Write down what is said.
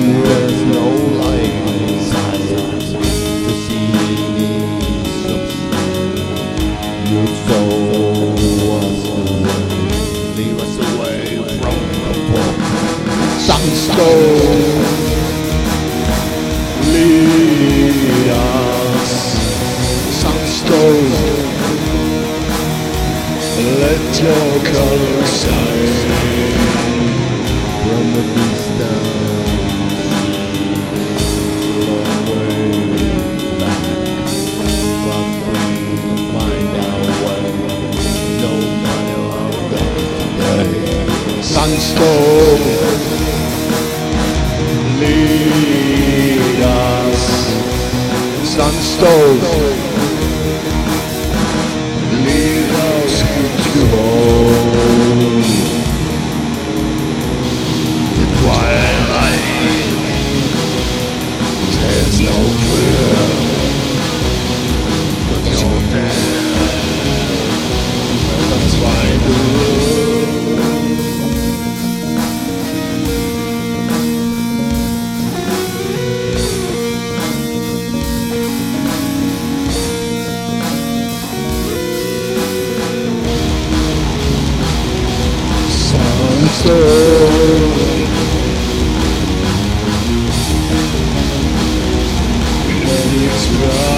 there's no light inside to see soul was away, leave us away from the book. Sunstone, lead us. Sunstone, let your colors shine Sunstone, lead us. Sunstone, lead us to home. The twilight there's no Sunstone. Let it try.